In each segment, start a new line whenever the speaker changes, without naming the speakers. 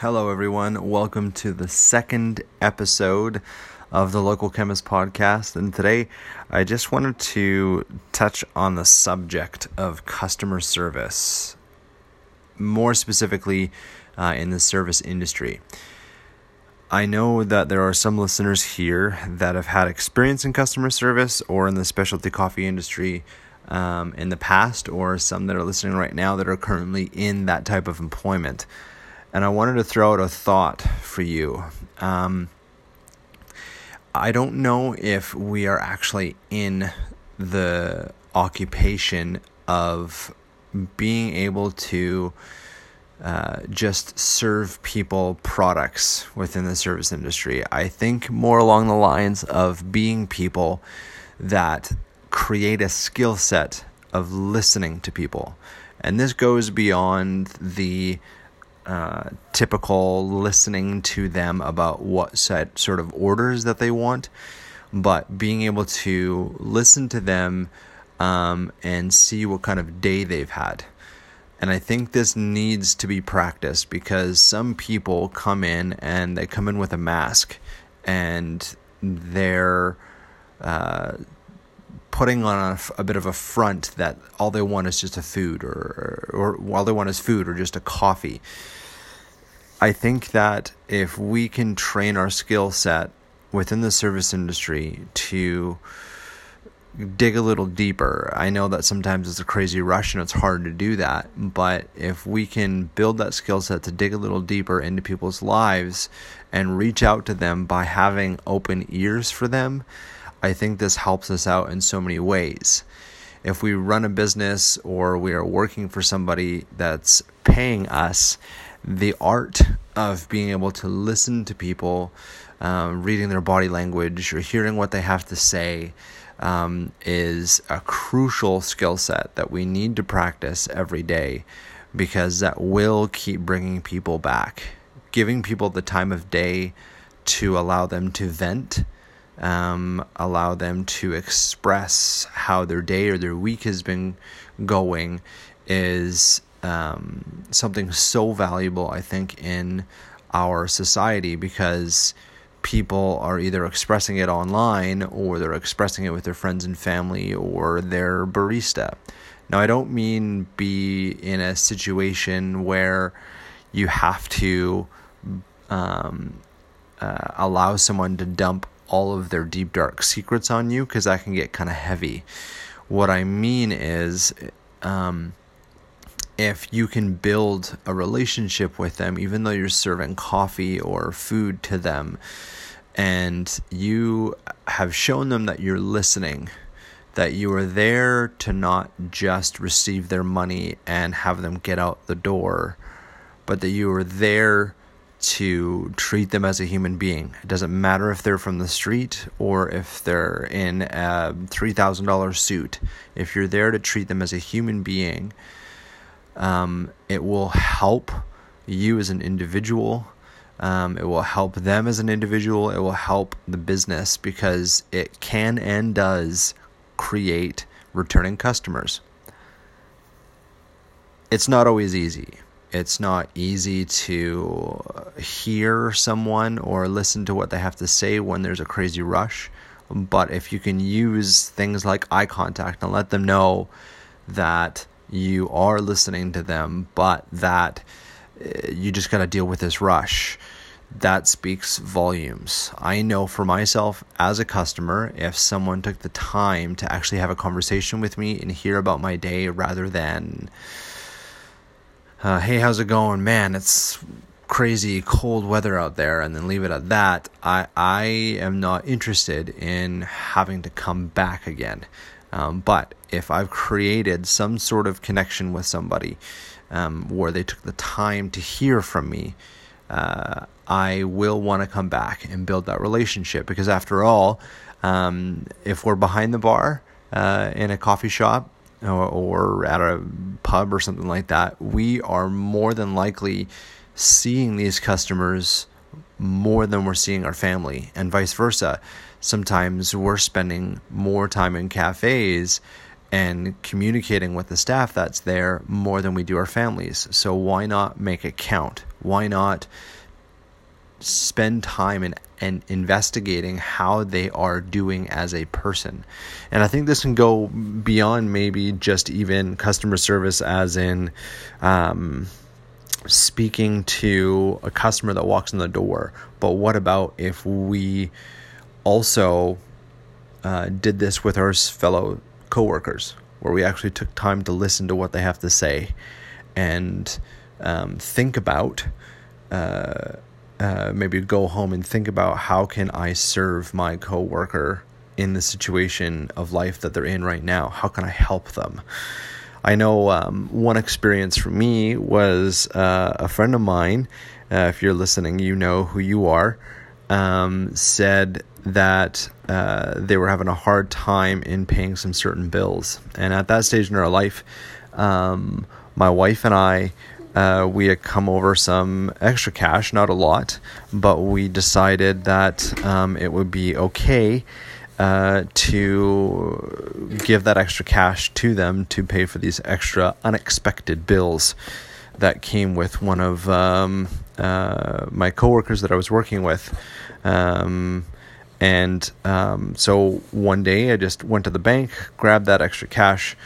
Hello, everyone. Welcome to the second episode of the Local Chemist Podcast. And today I just wanted to touch on the subject of customer service, more specifically uh, in the service industry. I know that there are some listeners here that have had experience in customer service or in the specialty coffee industry um, in the past, or some that are listening right now that are currently in that type of employment and I wanted to throw out a thought for you. Um, I don't know if we are actually in the occupation of being able to uh, just serve people products within the service industry. I think more along the lines of being people that create a skill set of listening to people. And this goes beyond the uh, typical listening to them about what set sort of orders that they want, but being able to listen to them um, and see what kind of day they've had. And I think this needs to be practiced because some people come in and they come in with a mask and they're uh, putting on a, a, bit of a front that all they want is just a food or, or, or all they want is food or just a coffee. I think that if we can train our skill set within the service industry to dig a little deeper, I know that sometimes it's a crazy rush and it's hard to do that, but if we can build that skill set to dig a little deeper into people's lives and reach out to them by having open ears for them, I think this helps us out in so many ways. If we run a business or we are working for somebody that's paying us, the art of being able to listen to people, um, reading their body language or hearing what they have to say um, is a crucial skill set that we need to practice every day because that will keep bringing people back. Giving people the time of day to allow them to vent, um, allow them to express how their day or their week has been going is um, something so valuable, I think, in our society because people are either expressing it online or they're expressing it with their friends and family or their barista. Now, I don't mean be in a situation where you have to um, uh, allow someone to dump all of their deep, dark secrets on you because that can get kind of heavy. What I mean is, um, if you can build a relationship with them, even though you're serving coffee or food to them, and you have shown them that you're listening, that you are there to not just receive their money and have them get out the door, but that you are there to treat them as a human being. It doesn't matter if they're from the street or if they're in a $3,000 suit. If you're there to treat them as a human being, um, it will help you as an individual. Um, it will help them as an individual. It will help the business because it can and does create returning customers. It's not always easy. It's not easy to hear someone or listen to what they have to say when there's a crazy rush. But if you can use things like eye contact and let them know that you are listening to them, but that uh, you just got to deal with this rush. That speaks volumes. I know for myself as a customer, if someone took the time to actually have a conversation with me and hear about my day rather than, uh, hey, how's it going? Man, it's crazy cold weather out there and then leave it at that, I, I am not interested in having to come back again. Um, but if I've created some sort of connection with somebody um, where they took the time to hear from me, uh, I will want to come back and build that relationship because, after all, um, if we're behind the bar uh, in a coffee shop or, at a pub or something like that, we are more than likely seeing these customers more than we're seeing our family, and vice versa. Sometimes we're spending more time in cafes and communicating with the staff that's there more than we do our families. So why not make it count? Why not spend time in, in investigating how they are doing as a person? And I think this can go beyond maybe just even customer service, as in um, speaking to a customer that walks in the door. But what about if we also uh, did this with our fellow coworkers, where we actually took time to listen to what they have to say and um, think about uh, uh, maybe go home and think about how can I serve my coworker in the situation of life that they're in right now? How can I help them? I know um, one experience for me was uh, a friend of mine. Uh, if you're listening, you know who you are. Um, said that uh, they were having a hard time in paying some certain bills, and at that stage in our life, um, my wife and I uh, we had come over some extra cash, not a lot, but we decided that um, it would be okay uh, to give that extra cash to them to pay for these extra unexpected bills that came with one of um, uh, my coworkers that I was working with. Um, and um, so one day I just went to the bank, grabbed that extra cash,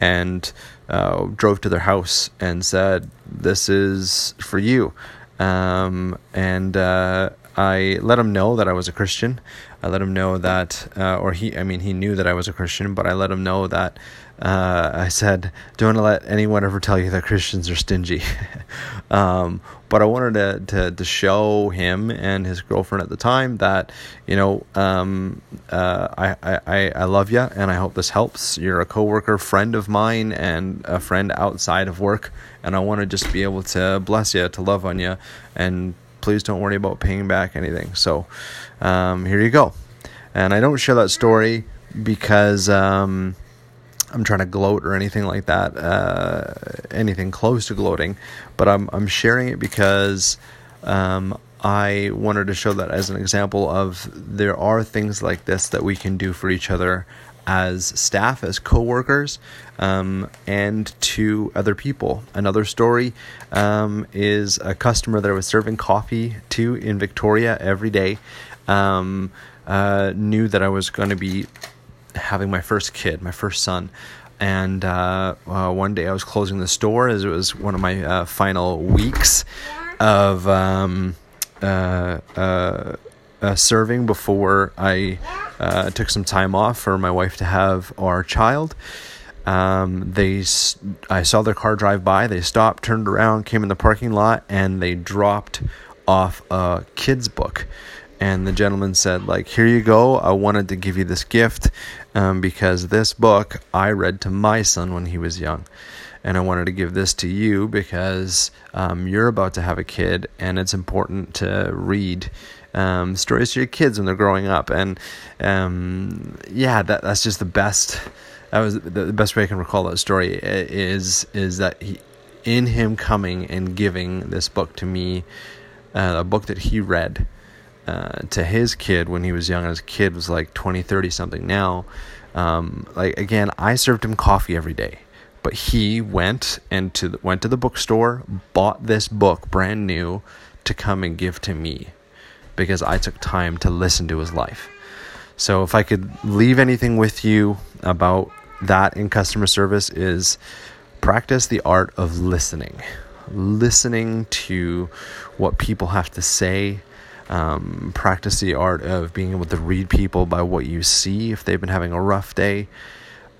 and uh, drove to their house and said, "This is for you," um, and uh, I let him know that I was a Christian. I let him know that, uh, or he, I mean, he knew that I was a Christian, but I let him know that uh, I said, don't let anyone ever tell you that Christians are stingy. um, but I wanted to, to, to, show him and his girlfriend at the time that, you know, um, uh, I, I, I love you and I hope this helps. You're a coworker, friend of mine, and a friend outside of work. And I want to just be able to bless you, to love on you, and please don't worry about paying back anything. So um, here you go. And I don't share that story because um, I'm trying to gloat or anything like that, uh, anything close to gloating, but I'm I'm sharing it because um, I wanted to show that as an example of there are things like this that we can do for each other as staff, as coworkers, um, and to other people. Another story um, is a customer that I was serving coffee to in Victoria every day. Um, uh, knew that I was going to be having my first kid, my first son. And uh, uh, one day I was closing the store as it was one of my uh, final weeks of um, uh, uh, serving before I took some time off for my wife to have our child. Um, they, I saw their car drive by. They stopped, turned around, came in the parking lot, and they dropped off a kid's book and the gentleman said like here you go i wanted to give you this gift um, because this book i read to my son when he was young and i wanted to give this to you because um, you're about to have a kid and it's important to read um, stories to your kids when they're growing up and um, yeah that, that's just the best that was the, best way i can recall that story is is that he in him coming and giving this book to me uh, a book that he read uh, to his kid when he was young, and his kid was like 20, 30 something now. Um, like again, I served him coffee every day, but he went and to the, went to the bookstore, bought this book brand new to come and give to me because I took time to listen to his life. So if I could leave anything with you about that in customer service is practice the art of listening. Listening to what people have to say, um, practice the art of being able to read people by what you see if they've been having a rough day.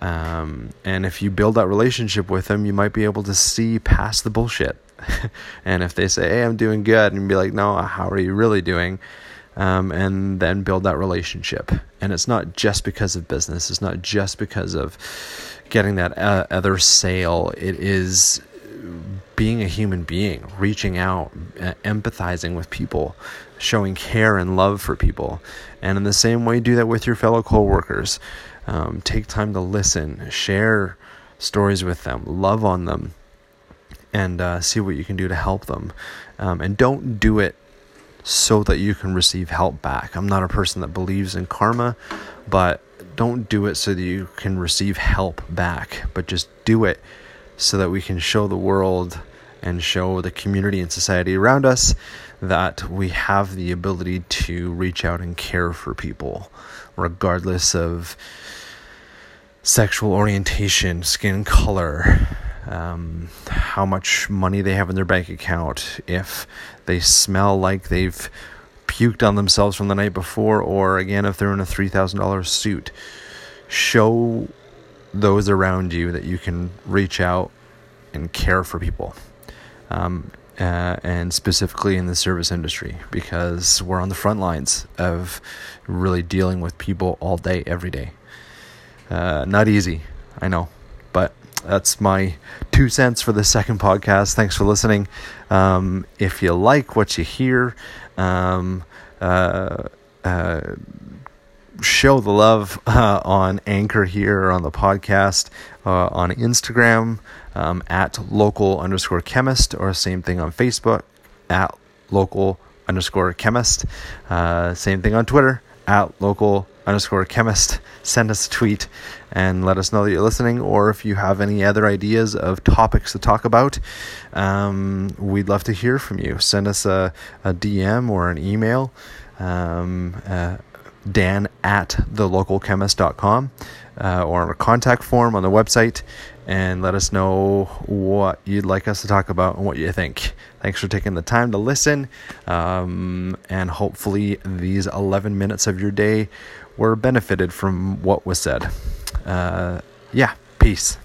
Um, and if you build that relationship with them, you might be able to see past the bullshit. and if they say, "Hey, I'm doing good," and be like, "No, how are you really doing?" Um, and then build that relationship. And it's not just because of business. It's not just because of getting that uh, other sale. It is being a human being, reaching out, uh, empathizing with people, showing care and love for people. And in the same way, do that with your fellow coworkers. Um, take time to listen, share stories with them, love on them, and uh, see what you can do to help them. Um, and don't do it so that you can receive help back. I'm not a person that believes in karma, but don't do it so that you can receive help back, but just do it so that we can show the world and show the community and society around us that we have the ability to reach out and care for people, regardless of sexual orientation, skin color, um, how much money they have in their bank account, if they smell like they've puked on themselves from the night before, or again, if they're in a $3,000 suit. Show those around you that you can reach out and care for people. Um, uh, and specifically in the service industry because we're on the front lines of really dealing with people all day, every day. Uh, not easy, I know, but that's my two cents for the second podcast. Thanks for listening. Um, if you like what you hear, um, uh, uh, show the love uh, on Anchor here on the podcast, uh, on Instagram um, at local underscore chemist, or same thing on Facebook at local underscore chemist. Uh, same thing on Twitter at local underscore chemist. Send us a tweet and let us know that you're listening, or if you have any other ideas of topics to talk about, um, we'd love to hear from you. Send us a, a DM or an email. Um, uh, dan at thelocalchemist.com uh, or a contact form on the website and let us know what you'd like us to talk about and what you think. Thanks for taking the time to listen. Um, and hopefully, these 11 minutes of your day were benefited from what was said. Uh, yeah, peace.